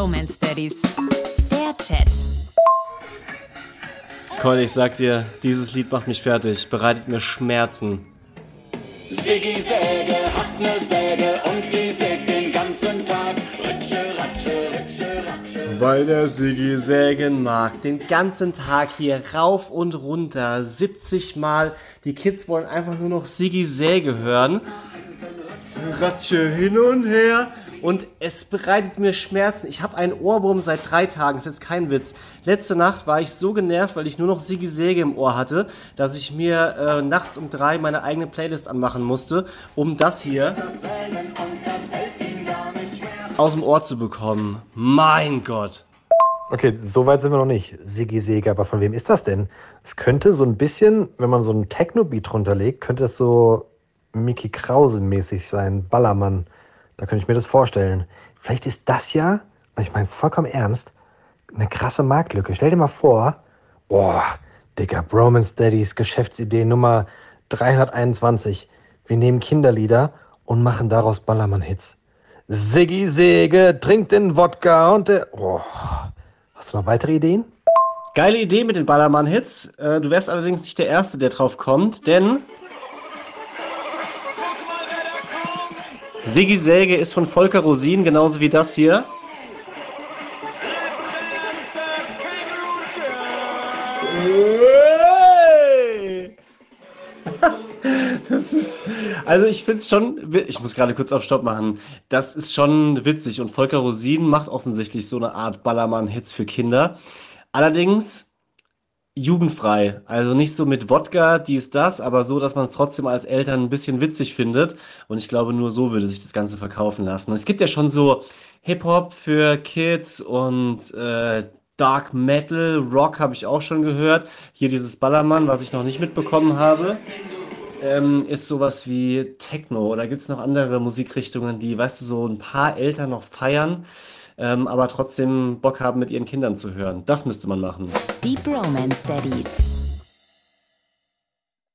Bromance Daddies. Der Chat. Cole, ich sag dir, dieses Lied macht mich fertig, bereitet mir Schmerzen. Siggi Säge hat ne Säge und die sägt den ganzen Tag. Ritsche, ratsche, ritsche, ratsche. Weil der Siggi sägen mag, den ganzen Tag hier rauf und runter, 70 Mal. Die Kids wollen einfach nur noch Siggi Säge hören. Ratsche hin und her. Und es bereitet mir Schmerzen. Ich habe einen Ohrwurm seit drei Tagen. ist jetzt kein Witz. Letzte Nacht war ich so genervt, weil ich nur noch Siggi Säge im Ohr hatte, dass ich mir äh, nachts um drei meine eigene Playlist anmachen musste, um das hier aus dem Ohr zu bekommen. Mein Gott. Okay, so weit sind wir noch nicht. Siggi Säge, aber von wem ist das denn? Es könnte so ein bisschen, wenn man so einen Techno-Beat runterlegt, könnte es so Mickey Krause-mäßig sein. Ballermann. Da könnte ich mir das vorstellen. Vielleicht ist das ja, und ich meine es vollkommen ernst, eine krasse Marktlücke. Stell dir mal vor, boah, Digga, Bromance Daddies Geschäftsidee Nummer 321. Wir nehmen Kinderlieder und machen daraus Ballermann-Hits. Siggi Säge trinkt den Wodka und der. Oh. Hast du noch weitere Ideen? Geile Idee mit den Ballermann-Hits. Äh, du wärst allerdings nicht der Erste, der drauf kommt, denn Siggi Säge ist von Volker Rosin, genauso wie das hier. Das ist, also ich finde es schon, ich muss gerade kurz auf Stopp machen, das ist schon witzig und Volker Rosin macht offensichtlich so eine Art Ballermann-Hits für Kinder. Allerdings jugendfrei. Also nicht so mit Wodka, dies, das, aber so, dass man es trotzdem als Eltern ein bisschen witzig findet. Und ich glaube, nur so würde sich das Ganze verkaufen lassen. Es gibt ja schon so Hip-Hop für Kids und äh, Dark Metal, Rock habe ich auch schon gehört. Hier dieses Ballermann, was ich noch nicht mitbekommen habe, ähm, ist sowas wie Techno. Oder gibt es noch andere Musikrichtungen, die, weißt du, so ein paar Eltern noch feiern, ähm, aber trotzdem Bock haben, mit ihren Kindern zu hören. Das müsste man machen. Die Bromance Daddies.